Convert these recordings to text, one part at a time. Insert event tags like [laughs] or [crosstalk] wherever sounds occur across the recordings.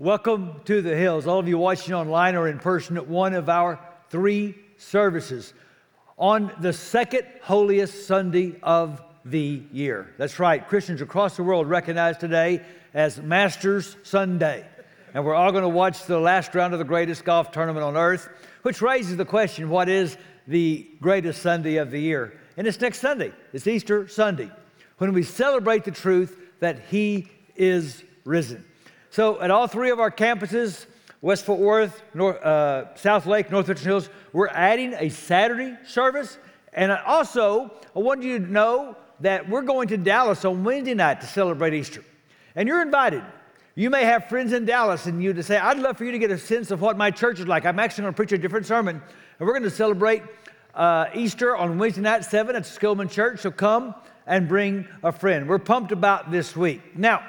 Welcome to the Hills. All of you watching online or in person at one of our three services on the second holiest Sunday of the year. That's right, Christians across the world recognize today as Masters Sunday. And we're all going to watch the last round of the greatest golf tournament on earth, which raises the question what is the greatest Sunday of the year? And it's next Sunday, it's Easter Sunday, when we celebrate the truth that He is risen. So, at all three of our campuses, West Fort Worth, North, uh, Southlake, North Richland Hills, we're adding a Saturday service. And also, I want you to know that we're going to Dallas on Wednesday night to celebrate Easter. And you're invited. You may have friends in Dallas and you to say, I'd love for you to get a sense of what my church is like. I'm actually going to preach a different sermon. And we're going to celebrate uh, Easter on Wednesday night, 7 at Skillman Church. So come and bring a friend. We're pumped about this week. Now,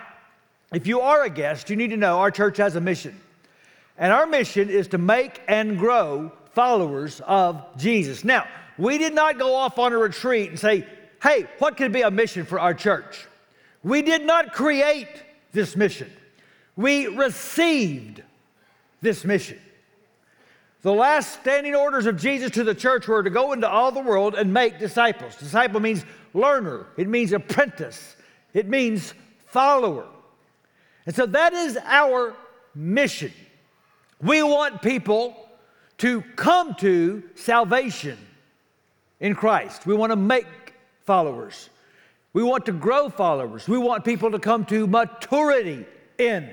if you are a guest, you need to know our church has a mission. And our mission is to make and grow followers of Jesus. Now, we did not go off on a retreat and say, hey, what could be a mission for our church? We did not create this mission. We received this mission. The last standing orders of Jesus to the church were to go into all the world and make disciples. Disciple means learner, it means apprentice, it means follower. And so that is our mission. We want people to come to salvation in Christ. We want to make followers. We want to grow followers. We want people to come to maturity in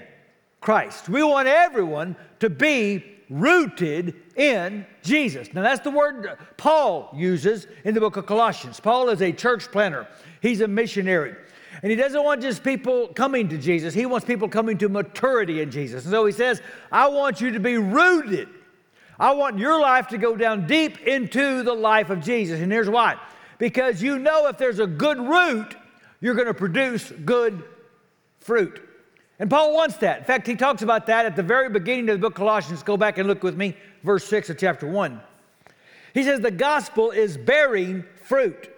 Christ. We want everyone to be rooted in Jesus. Now, that's the word Paul uses in the book of Colossians. Paul is a church planner, he's a missionary. And he doesn't want just people coming to Jesus, he wants people coming to maturity in Jesus. And so he says, I want you to be rooted. I want your life to go down deep into the life of Jesus. And here's why because you know if there's a good root, you're going to produce good fruit. And Paul wants that. In fact, he talks about that at the very beginning of the book of Colossians. Go back and look with me, verse 6 of chapter 1. He says, The gospel is bearing fruit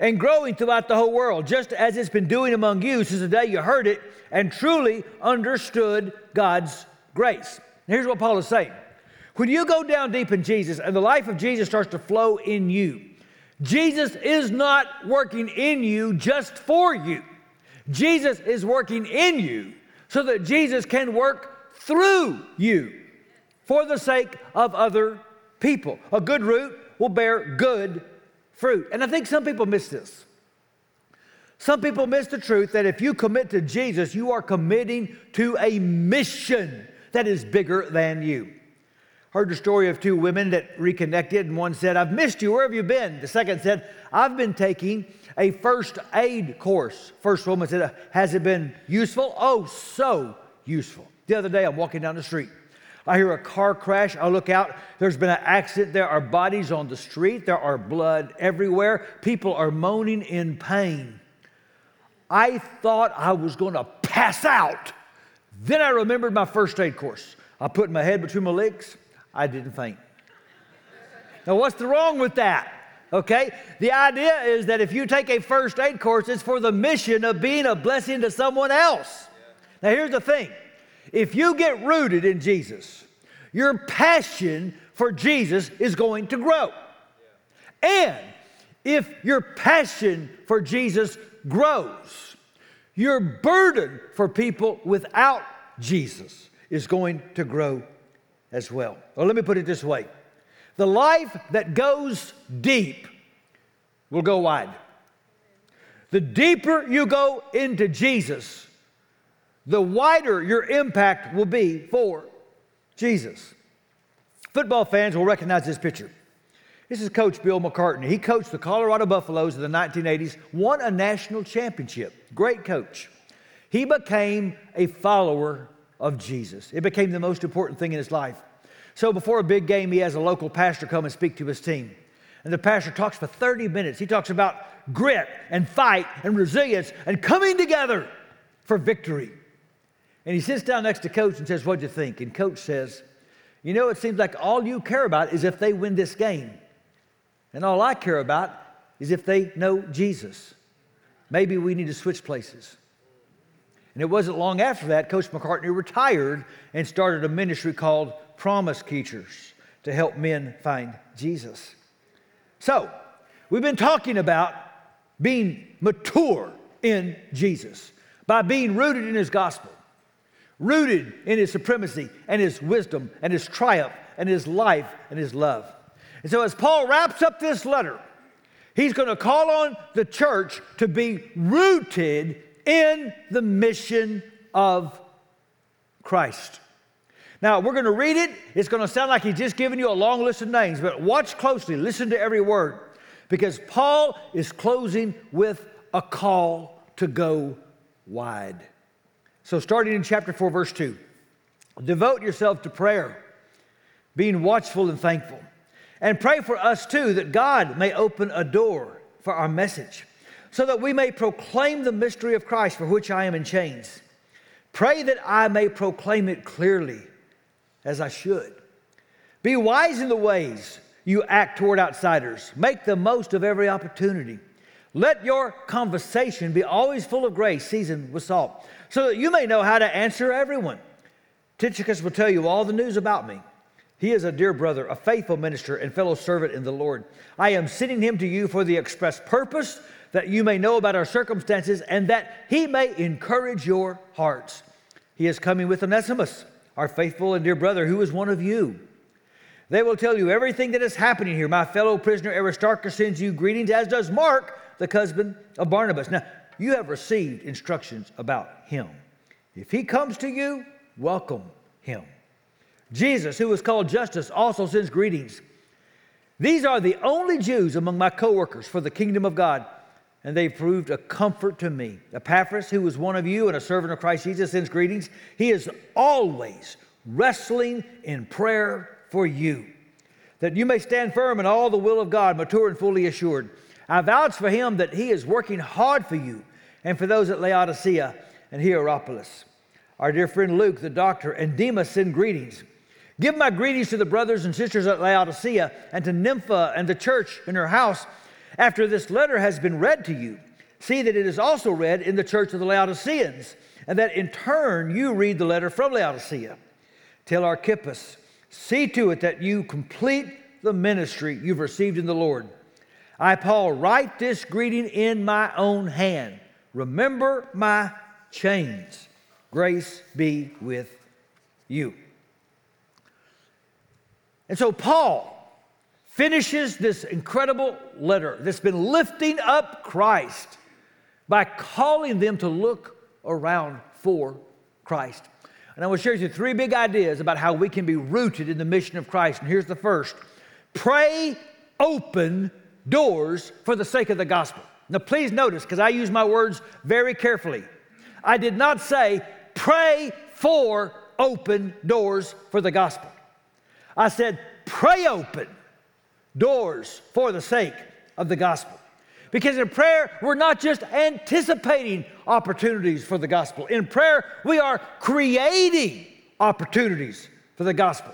and growing throughout the whole world, just as it's been doing among you since the day you heard it and truly understood God's grace. here's what Paul is saying when you go down deep in Jesus and the life of Jesus starts to flow in you, Jesus is not working in you just for you. Jesus is working in you so that Jesus can work through you for the sake of other people. A good root will bear good fruit. And I think some people miss this. Some people miss the truth that if you commit to Jesus, you are committing to a mission that is bigger than you. Heard the story of two women that reconnected, and one said, I've missed you. Where have you been? The second said, I've been taking a first aid course. First woman said, Has it been useful? Oh, so useful. The other day, I'm walking down the street. I hear a car crash. I look out. There's been an accident. There are bodies on the street. There are blood everywhere. People are moaning in pain. I thought I was going to pass out. Then I remembered my first aid course. I put my head between my legs. I didn't faint. Now, what's the wrong with that? Okay? The idea is that if you take a first aid course, it's for the mission of being a blessing to someone else. Now, here's the thing if you get rooted in Jesus, your passion for Jesus is going to grow. And if your passion for Jesus grows, your burden for people without Jesus is going to grow as well. Or let me put it this way the life that goes deep will go wide. The deeper you go into Jesus, the wider your impact will be for Jesus. Football fans will recognize this picture. This is Coach Bill McCartney. He coached the Colorado Buffaloes in the 1980s, won a national championship. Great coach. He became a follower of Jesus. It became the most important thing in his life. So before a big game, he has a local pastor come and speak to his team. And the pastor talks for 30 minutes. He talks about grit and fight and resilience and coming together for victory. And he sits down next to coach and says, What'd you think? And coach says, You know, it seems like all you care about is if they win this game. And all I care about is if they know Jesus. Maybe we need to switch places. And it wasn't long after that, Coach McCartney retired and started a ministry called Promise Keepers to help men find Jesus. So, we've been talking about being mature in Jesus by being rooted in his gospel, rooted in his supremacy and his wisdom and his triumph and his life and his love. And so, as Paul wraps up this letter, he's going to call on the church to be rooted in the mission of Christ. Now, we're going to read it. It's going to sound like he's just giving you a long list of names, but watch closely, listen to every word, because Paul is closing with a call to go wide. So, starting in chapter 4, verse 2, devote yourself to prayer, being watchful and thankful. And pray for us too that God may open a door for our message, so that we may proclaim the mystery of Christ for which I am in chains. Pray that I may proclaim it clearly as I should. Be wise in the ways you act toward outsiders. Make the most of every opportunity. Let your conversation be always full of grace, seasoned with salt, so that you may know how to answer everyone. Tychicus will tell you all the news about me. He is a dear brother, a faithful minister, and fellow servant in the Lord. I am sending him to you for the express purpose that you may know about our circumstances and that he may encourage your hearts. He is coming with Onesimus, our faithful and dear brother, who is one of you. They will tell you everything that is happening here. My fellow prisoner Aristarchus sends you greetings, as does Mark, the husband of Barnabas. Now, you have received instructions about him. If he comes to you, welcome him. Jesus, who is called Justus, also sends greetings. These are the only Jews among my coworkers for the kingdom of God, and they've proved a comfort to me. Epaphras, who is one of you and a servant of Christ Jesus, sends greetings. He is always wrestling in prayer for you, that you may stand firm in all the will of God, mature and fully assured. I vouch for him that he is working hard for you and for those at Laodicea and Hierapolis. Our dear friend Luke, the doctor, and Demas send greetings. Give my greetings to the brothers and sisters at Laodicea and to Nympha and the church in her house. After this letter has been read to you, see that it is also read in the church of the Laodiceans, and that in turn you read the letter from Laodicea. Tell Archippus, see to it that you complete the ministry you've received in the Lord. I, Paul, write this greeting in my own hand. Remember my chains. Grace be with you. And so Paul finishes this incredible letter that's been lifting up Christ by calling them to look around for Christ. And I want to share with you three big ideas about how we can be rooted in the mission of Christ. And here's the first pray open doors for the sake of the gospel. Now, please notice, because I use my words very carefully. I did not say pray for open doors for the gospel. I said, pray open doors for the sake of the gospel. Because in prayer, we're not just anticipating opportunities for the gospel. In prayer, we are creating opportunities for the gospel.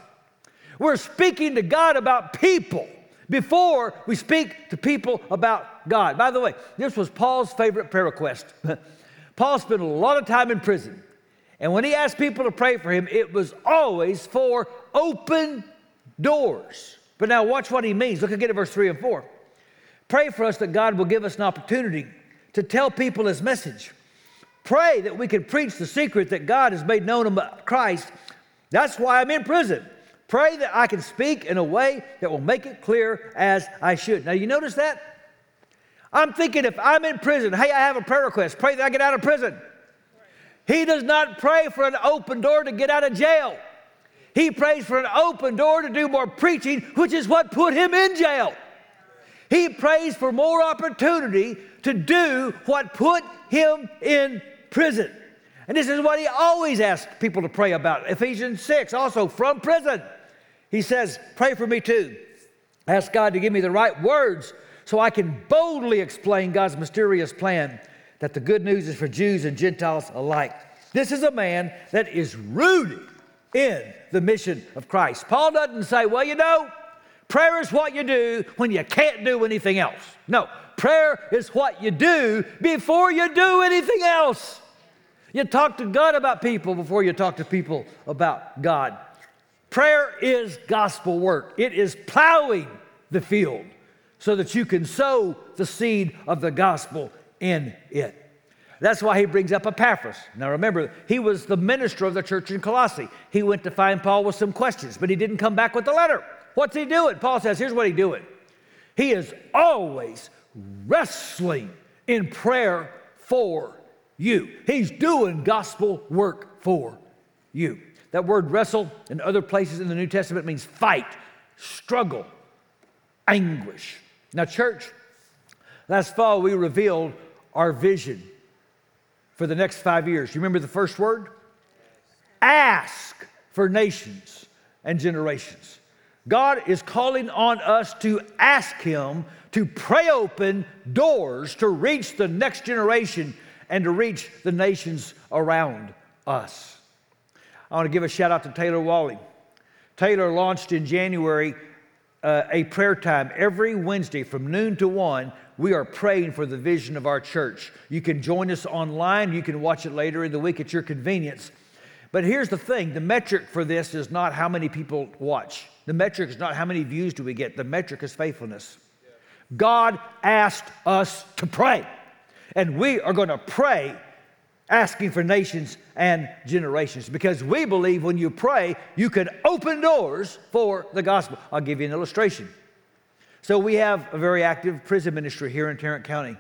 We're speaking to God about people before we speak to people about God. By the way, this was Paul's favorite prayer request. [laughs] Paul spent a lot of time in prison. And when he asked people to pray for him, it was always for open doors. But now watch what he means. Look again at verse 3 and 4. Pray for us that God will give us an opportunity to tell people his message. Pray that we can preach the secret that God has made known about Christ. That's why I'm in prison. Pray that I can speak in a way that will make it clear as I should. Now, you notice that? I'm thinking if I'm in prison, hey, I have a prayer request. Pray that I get out of prison. He does not pray for an open door to get out of jail. He prays for an open door to do more preaching, which is what put him in jail. He prays for more opportunity to do what put him in prison. And this is what he always asks people to pray about. Ephesians 6, also from prison. He says, Pray for me too. Ask God to give me the right words so I can boldly explain God's mysterious plan that the good news is for Jews and Gentiles alike. This is a man that is rooted in the mission of Christ. Paul doesn't say, well, you know, prayer is what you do when you can't do anything else. No, prayer is what you do before you do anything else. You talk to God about people before you talk to people about God. Prayer is gospel work, it is plowing the field so that you can sow the seed of the gospel in it. That's why he brings up Epaphras. Now remember, he was the minister of the church in Colossae. He went to find Paul with some questions, but he didn't come back with the letter. What's he doing? Paul says, here's what he's doing. He is always wrestling in prayer for you. He's doing gospel work for you. That word wrestle in other places in the New Testament means fight, struggle, anguish. Now, church, last fall we revealed our vision for the next five years. You remember the first word? Ask for nations and generations. God is calling on us to ask Him to pray open doors to reach the next generation and to reach the nations around us. I want to give a shout out to Taylor Walling. Taylor launched in January uh, a prayer time every Wednesday from noon to 1 we are praying for the vision of our church. You can join us online, you can watch it later in the week at your convenience. But here's the thing the metric for this is not how many people watch, the metric is not how many views do we get, the metric is faithfulness. God asked us to pray, and we are going to pray asking for nations and generations because we believe when you pray, you can open doors for the gospel. I'll give you an illustration. So we have a very active prison ministry here in Tarrant County.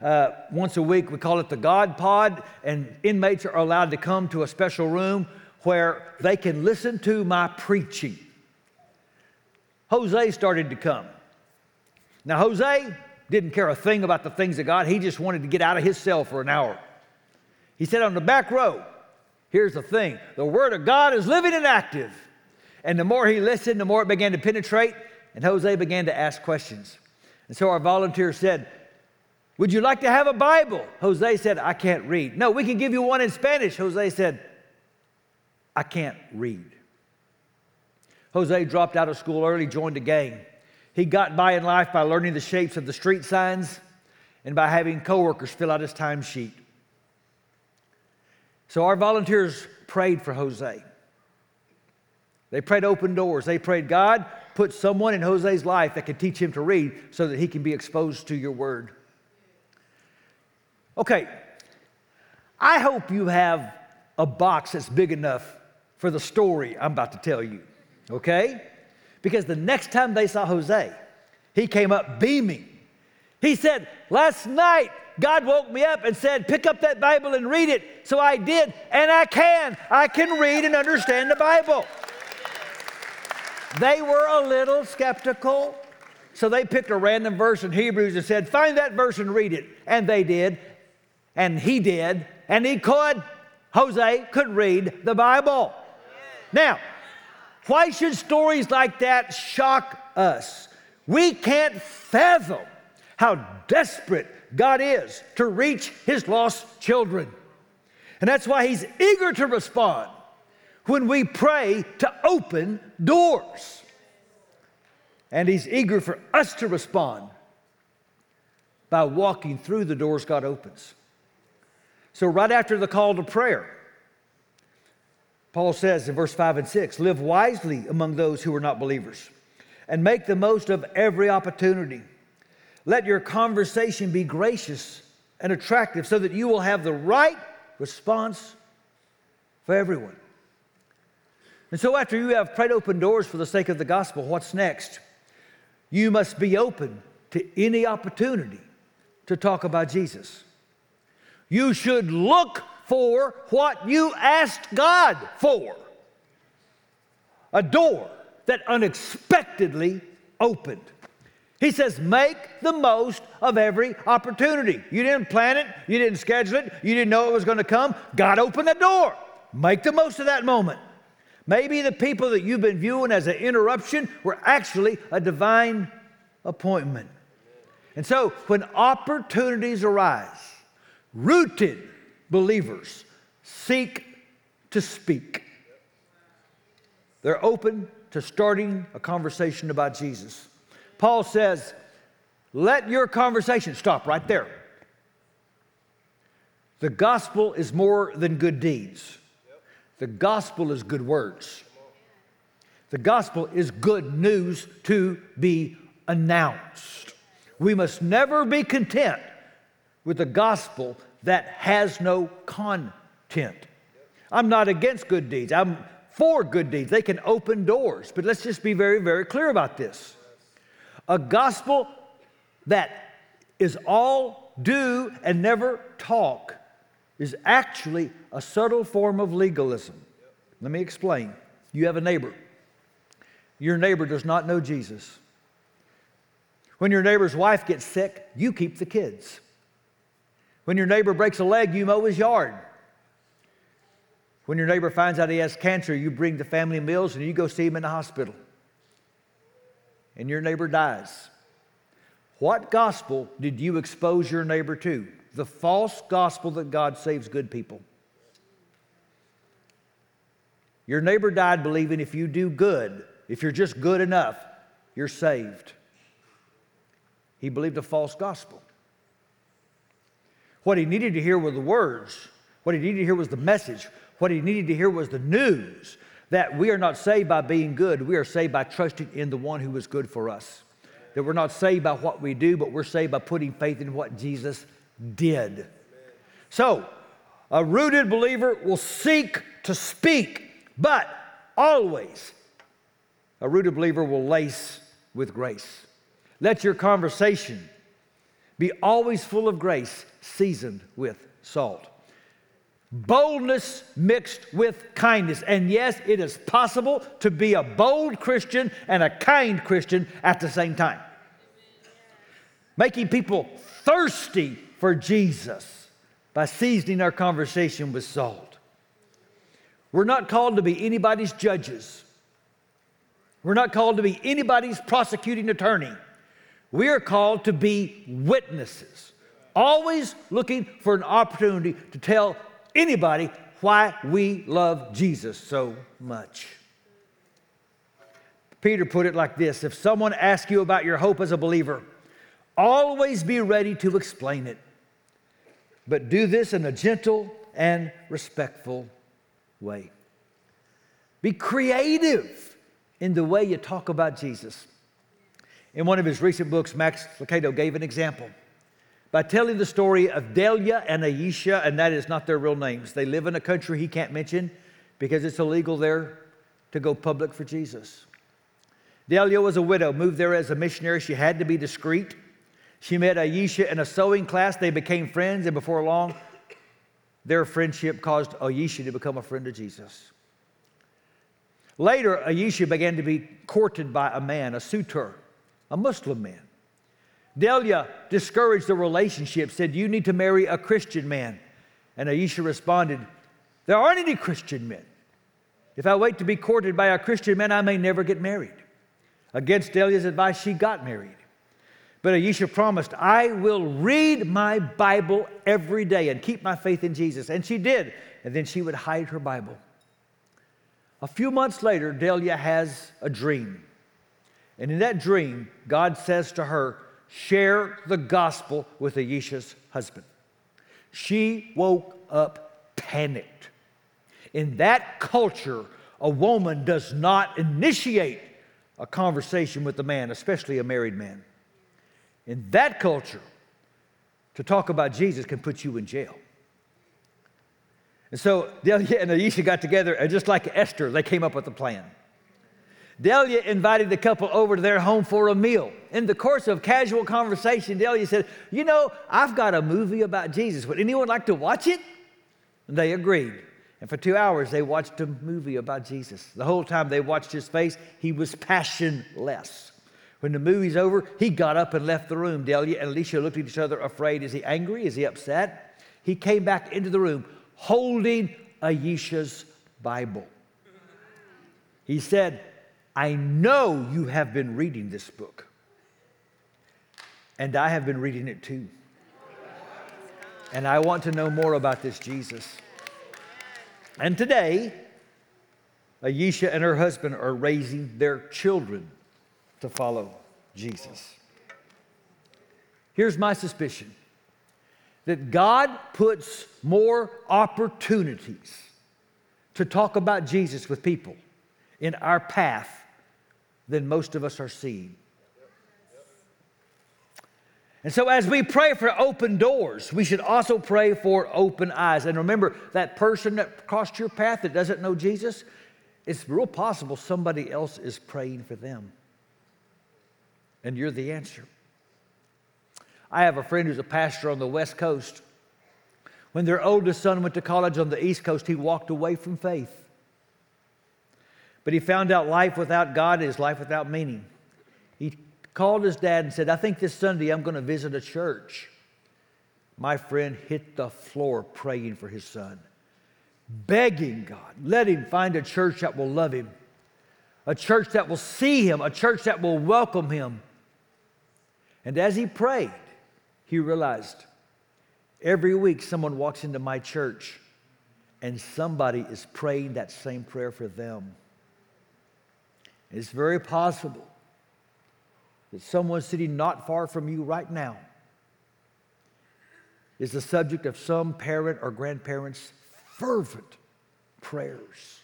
Uh, once a week, we call it the God Pod, and inmates are allowed to come to a special room where they can listen to my preaching. Jose started to come. Now, Jose didn't care a thing about the things of God, he just wanted to get out of his cell for an hour. He said, On the back row, here's the thing the Word of God is living and active. And the more he listened, the more it began to penetrate. And Jose began to ask questions. And so our volunteer said, Would you like to have a Bible? Jose said, I can't read. No, we can give you one in Spanish. Jose said, I can't read. Jose dropped out of school early, joined a gang. He got by in life by learning the shapes of the street signs and by having coworkers fill out his timesheet. So our volunteers prayed for Jose. They prayed open doors. They prayed, God, put someone in Jose's life that can teach him to read so that he can be exposed to your word. Okay, I hope you have a box that's big enough for the story I'm about to tell you, okay? Because the next time they saw Jose, he came up beaming. He said, Last night, God woke me up and said, Pick up that Bible and read it. So I did, and I can. I can read and understand the Bible. They were a little skeptical. So they picked a random verse in Hebrews and said, Find that verse and read it. And they did. And he did. And he could. Jose could read the Bible. Now, why should stories like that shock us? We can't fathom how desperate God is to reach his lost children. And that's why he's eager to respond when we pray to open doors. And He's eager for us to respond by walking through the doors God opens. So, right after the call to prayer, Paul says in verse 5 and 6 live wisely among those who are not believers and make the most of every opportunity. Let your conversation be gracious and attractive so that you will have the right response for everyone. And so, after you have prayed open doors for the sake of the gospel, what's next? You must be open to any opportunity to talk about Jesus. You should look for what you asked God for a door that unexpectedly opened. He says, make the most of every opportunity. You didn't plan it, you didn't schedule it, you didn't know it was going to come. God opened the door. Make the most of that moment. Maybe the people that you've been viewing as an interruption were actually a divine appointment. And so when opportunities arise, rooted believers seek to speak. They're open to starting a conversation about Jesus. Paul says, let your conversation stop right there. The gospel is more than good deeds. The gospel is good words. The gospel is good news to be announced. We must never be content with a gospel that has no content. I'm not against good deeds. I'm for good deeds. They can open doors. But let's just be very, very clear about this. A gospel that is all do and never talk is actually a subtle form of legalism. Let me explain. You have a neighbor. Your neighbor does not know Jesus. When your neighbor's wife gets sick, you keep the kids. When your neighbor breaks a leg, you mow his yard. When your neighbor finds out he has cancer, you bring the family meals and you go see him in the hospital. And your neighbor dies. What gospel did you expose your neighbor to? The false gospel that God saves good people. Your neighbor died believing if you do good, if you're just good enough, you're saved. He believed a false gospel. What he needed to hear were the words. What he needed to hear was the message. What he needed to hear was the news that we are not saved by being good. We are saved by trusting in the one who is good for us. That we're not saved by what we do, but we're saved by putting faith in what Jesus did. So, a rooted believer will seek to speak, but always a rooted believer will lace with grace. Let your conversation be always full of grace, seasoned with salt. Boldness mixed with kindness. And yes, it is possible to be a bold Christian and a kind Christian at the same time. Making people thirsty for Jesus by seasoning our conversation with salt. We're not called to be anybody's judges. We're not called to be anybody's prosecuting attorney. We are called to be witnesses, always looking for an opportunity to tell anybody why we love Jesus so much. Peter put it like this If someone asks you about your hope as a believer, always be ready to explain it. But do this in a gentle and respectful way. Be creative in the way you talk about Jesus. In one of his recent books, Max Lucado gave an example by telling the story of Delia and Aisha, and that is not their real names. They live in a country he can't mention because it's illegal there to go public for Jesus. Delia was a widow, moved there as a missionary. She had to be discreet. She met Aisha in a sewing class. They became friends, and before long, their friendship caused Aisha to become a friend of Jesus. Later, Aisha began to be courted by a man, a suitor, a Muslim man. Delia discouraged the relationship, said, You need to marry a Christian man. And Aisha responded, There aren't any Christian men. If I wait to be courted by a Christian man, I may never get married. Against Delia's advice, she got married. But Aisha promised, I will read my Bible every day and keep my faith in Jesus. And she did. And then she would hide her Bible. A few months later, Delia has a dream. And in that dream, God says to her, share the gospel with Aisha's husband. She woke up panicked. In that culture, a woman does not initiate a conversation with a man, especially a married man. In that culture, to talk about Jesus can put you in jail. And so and Aisha got together, and just like Esther, they came up with a plan. Delia invited the couple over to their home for a meal. In the course of casual conversation, Delia said, You know, I've got a movie about Jesus. Would anyone like to watch it? And they agreed. And for two hours, they watched a movie about Jesus. The whole time they watched his face, he was passionless. When the movie's over, he got up and left the room. Delia and Aisha looked at each other, afraid. Is he angry? Is he upset? He came back into the room holding Aisha's Bible. He said, I know you have been reading this book, and I have been reading it too. And I want to know more about this Jesus. And today, Aisha and her husband are raising their children to follow Jesus. Here's my suspicion that God puts more opportunities to talk about Jesus with people in our path than most of us are seeing. And so, as we pray for open doors, we should also pray for open eyes. And remember, that person that crossed your path that doesn't know Jesus, it's real possible somebody else is praying for them. And you're the answer. I have a friend who's a pastor on the West Coast. When their oldest son went to college on the East Coast, he walked away from faith. But he found out life without God is life without meaning. He called his dad and said, I think this Sunday I'm going to visit a church. My friend hit the floor praying for his son, begging God, let him find a church that will love him, a church that will see him, a church that will welcome him. And as he prayed, he realized every week someone walks into my church and somebody is praying that same prayer for them. It's very possible that someone sitting not far from you right now is the subject of some parent or grandparent's fervent prayers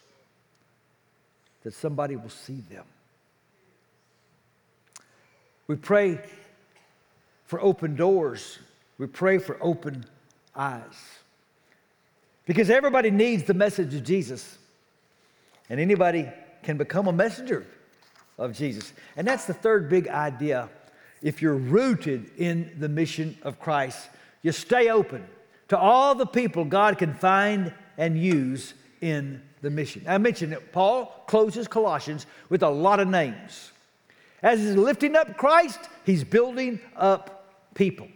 that somebody will see them. We pray for open doors, we pray for open eyes. Because everybody needs the message of Jesus, and anybody can become a messenger of Jesus. And that's the third big idea. If you're rooted in the mission of Christ, you stay open to all the people God can find and use in the mission. I mentioned that Paul closes Colossians with a lot of names. As he's lifting up Christ, he's building up people.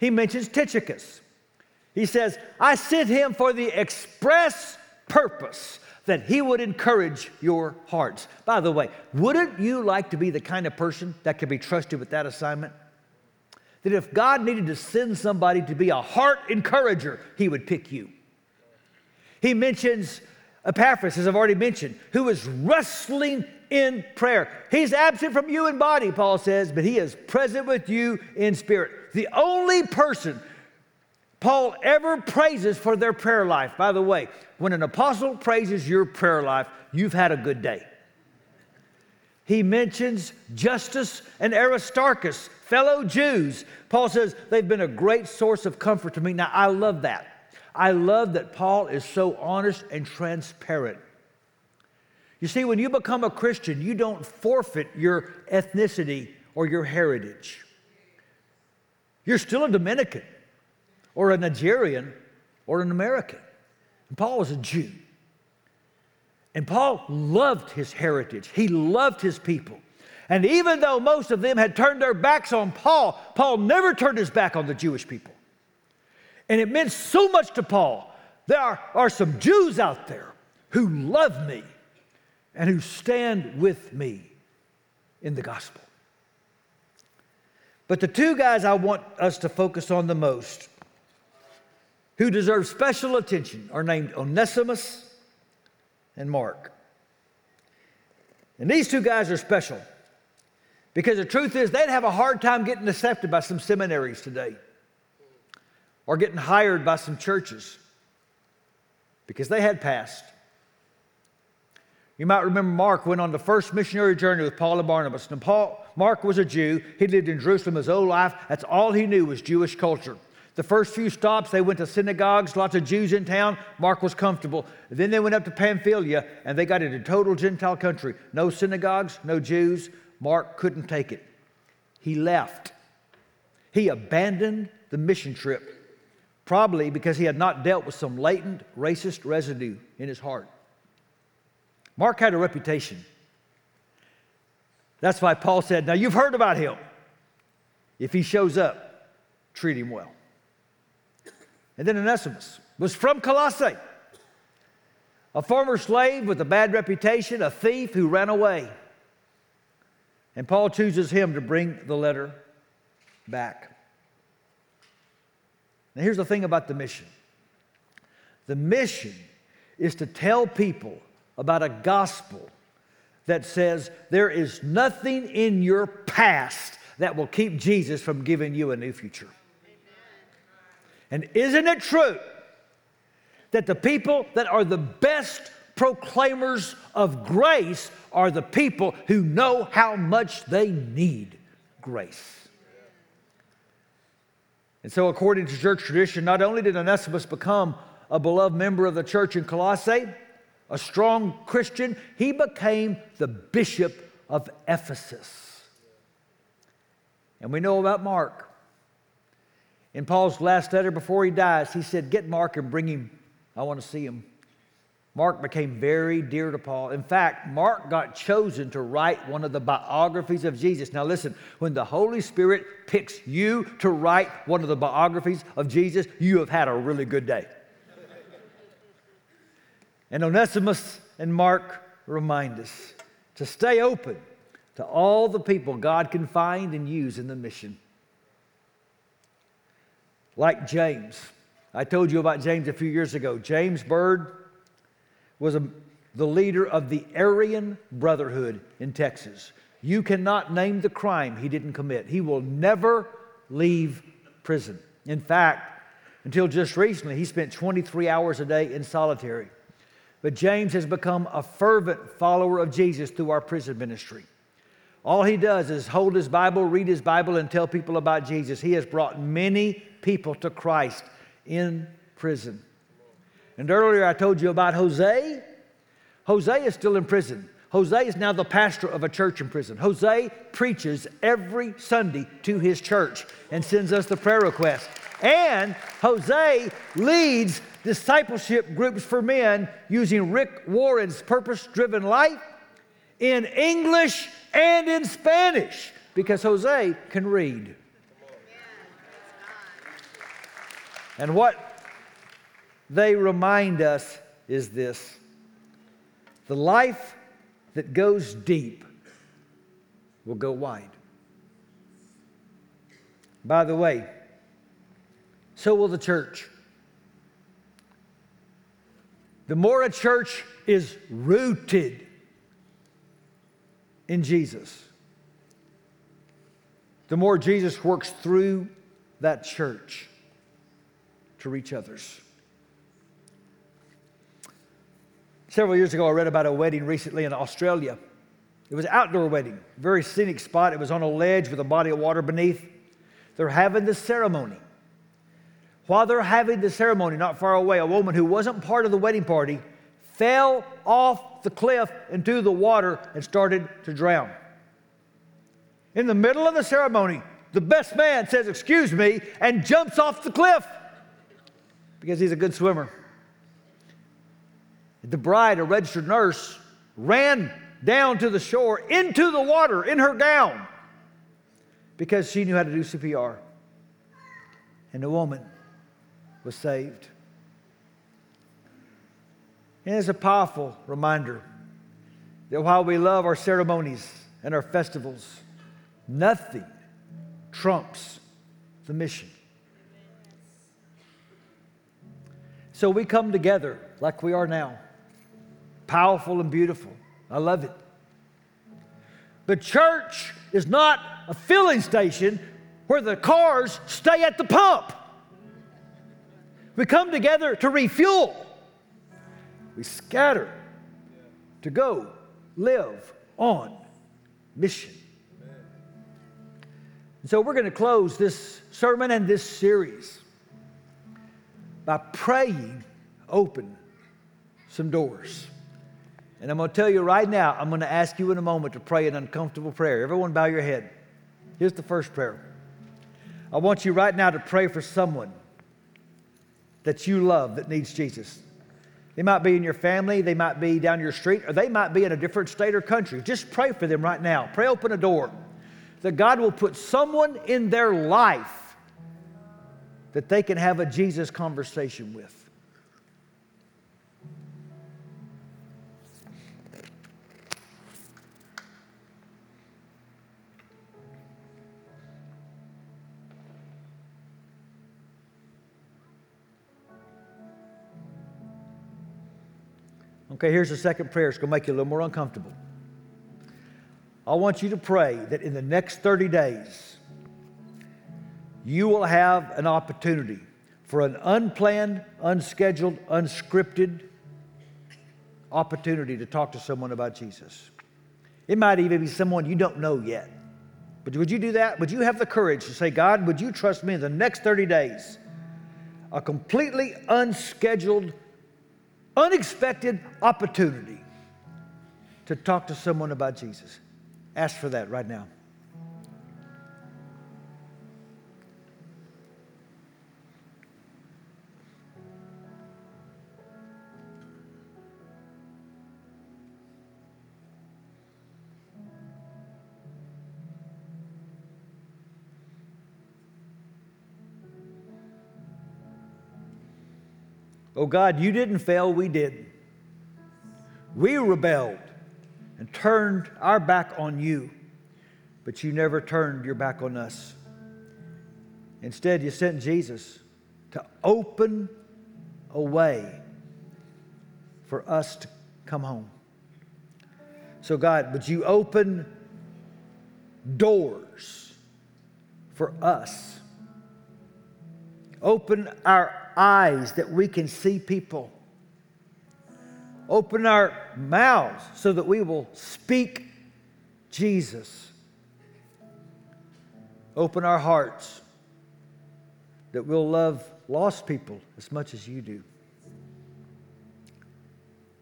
He mentions Tychicus. He says, I sent him for the express purpose that He would encourage your hearts. By the way, wouldn't you like to be the kind of person that could be trusted with that assignment? That if God needed to send somebody to be a heart encourager, He would pick you. He mentions Epaphras, as I've already mentioned, who is wrestling in prayer. He's absent from you in body, Paul says, but he is present with you in spirit. The only person Paul ever praises for their prayer life. By the way, when an apostle praises your prayer life, you've had a good day. He mentions Justus and Aristarchus, fellow Jews. Paul says they've been a great source of comfort to me. Now, I love that. I love that Paul is so honest and transparent. You see, when you become a Christian, you don't forfeit your ethnicity or your heritage. You're still a Dominican or a Nigerian or an American. And Paul was a Jew. And Paul loved his heritage, he loved his people. And even though most of them had turned their backs on Paul, Paul never turned his back on the Jewish people. And it meant so much to Paul. There are, are some Jews out there who love me and who stand with me in the gospel. But the two guys I want us to focus on the most who deserve special attention are named Onesimus and Mark. And these two guys are special because the truth is they'd have a hard time getting accepted by some seminaries today or getting hired by some churches because they had passed. You might remember Mark went on the first missionary journey with Paul and Barnabas. And Paul, Mark was a Jew. He lived in Jerusalem his whole life. That's all he knew was Jewish culture. The first few stops, they went to synagogues, lots of Jews in town. Mark was comfortable. Then they went up to Pamphylia and they got into total Gentile country. No synagogues, no Jews. Mark couldn't take it. He left. He abandoned the mission trip, probably because he had not dealt with some latent racist residue in his heart. Mark had a reputation. That's why Paul said, Now you've heard about him. If he shows up, treat him well. And then Onesimus was from Colossae, a former slave with a bad reputation, a thief who ran away. And Paul chooses him to bring the letter back. Now, here's the thing about the mission the mission is to tell people about a gospel that says there is nothing in your past that will keep Jesus from giving you a new future. And isn't it true that the people that are the best proclaimers of grace are the people who know how much they need grace? And so, according to church tradition, not only did Onesimus become a beloved member of the church in Colossae, a strong Christian, he became the bishop of Ephesus. And we know about Mark. In Paul's last letter before he dies, he said, Get Mark and bring him. I want to see him. Mark became very dear to Paul. In fact, Mark got chosen to write one of the biographies of Jesus. Now, listen, when the Holy Spirit picks you to write one of the biographies of Jesus, you have had a really good day. and Onesimus and Mark remind us to stay open to all the people God can find and use in the mission. Like James. I told you about James a few years ago. James Bird was a, the leader of the Aryan Brotherhood in Texas. You cannot name the crime he didn't commit. He will never leave prison. In fact, until just recently, he spent 23 hours a day in solitary. But James has become a fervent follower of Jesus through our prison ministry. All he does is hold his Bible, read his Bible, and tell people about Jesus. He has brought many people to Christ in prison. And earlier I told you about Jose. Jose is still in prison. Jose is now the pastor of a church in prison. Jose preaches every Sunday to his church and sends us the prayer request. And Jose leads discipleship groups for men using Rick Warren's purpose driven life in English and in Spanish because Jose can read. And what they remind us is this the life that goes deep will go wide. By the way, so will the church. The more a church is rooted in Jesus, the more Jesus works through that church to reach others. Several years ago, I read about a wedding recently in Australia. It was an outdoor wedding, very scenic spot. It was on a ledge with a body of water beneath. They're having the ceremony. While they're having the ceremony, not far away, a woman who wasn't part of the wedding party fell off the cliff into the water and started to drown. In the middle of the ceremony, the best man says, Excuse me, and jumps off the cliff because he's a good swimmer. The bride, a registered nurse, ran down to the shore into the water in her gown because she knew how to do CPR. And the woman was saved. And it's a powerful reminder that while we love our ceremonies and our festivals, nothing trumps the mission. So we come together like we are now powerful and beautiful. I love it. But church is not a filling station where the cars stay at the pump. We come together to refuel. We scatter to go live on mission. And so we're going to close this sermon and this series by praying open some doors. And I'm going to tell you right now, I'm going to ask you in a moment to pray an uncomfortable prayer. Everyone, bow your head. Here's the first prayer. I want you right now to pray for someone that you love that needs Jesus. They might be in your family, they might be down your street, or they might be in a different state or country. Just pray for them right now. Pray open a door that God will put someone in their life that they can have a Jesus conversation with. Okay, here's the second prayer. It's going to make you a little more uncomfortable. I want you to pray that in the next 30 days, you will have an opportunity for an unplanned, unscheduled, unscripted opportunity to talk to someone about Jesus. It might even be someone you don't know yet. But would you do that? Would you have the courage to say, God, would you trust me in the next 30 days? A completely unscheduled, unexpected opportunity to talk to someone about Jesus. Ask for that right now. Oh God, you didn't fail, we did. We rebelled and turned our back on you, but you never turned your back on us. Instead, you sent Jesus to open a way for us to come home. So, God, would you open doors for us? Open our eyes that we can see people. Open our mouths so that we will speak Jesus. Open our hearts that we'll love lost people as much as you do.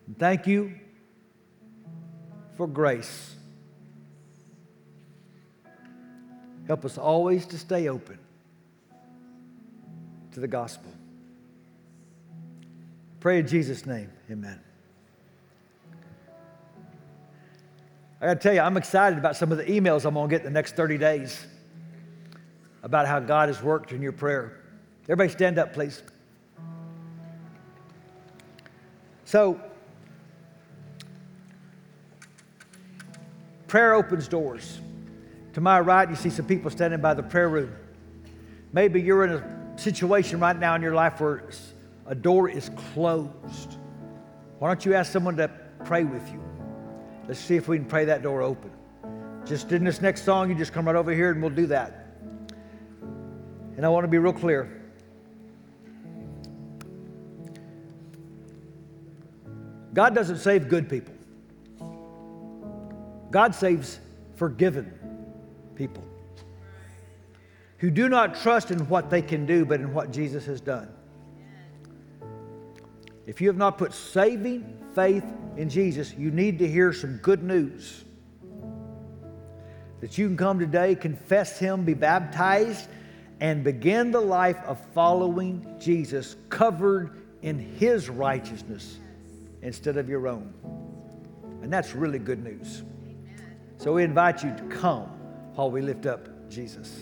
And thank you for grace. Help us always to stay open to the gospel. Pray in Jesus' name. Amen. I got to tell you, I'm excited about some of the emails I'm going to get in the next 30 days about how God has worked in your prayer. Everybody stand up, please. So, prayer opens doors. To my right, you see some people standing by the prayer room. Maybe you're in a situation right now in your life where a door is closed. Why don't you ask someone to pray with you? Let's see if we can pray that door open. Just in this next song, you just come right over here and we'll do that. And I want to be real clear. God doesn't save good people. God saves forgiven people who do not trust in what they can do, but in what Jesus has done. If you have not put saving faith in Jesus, you need to hear some good news. That you can come today, confess Him, be baptized, and begin the life of following Jesus, covered in His righteousness instead of your own. And that's really good news. So we invite you to come while we lift up Jesus.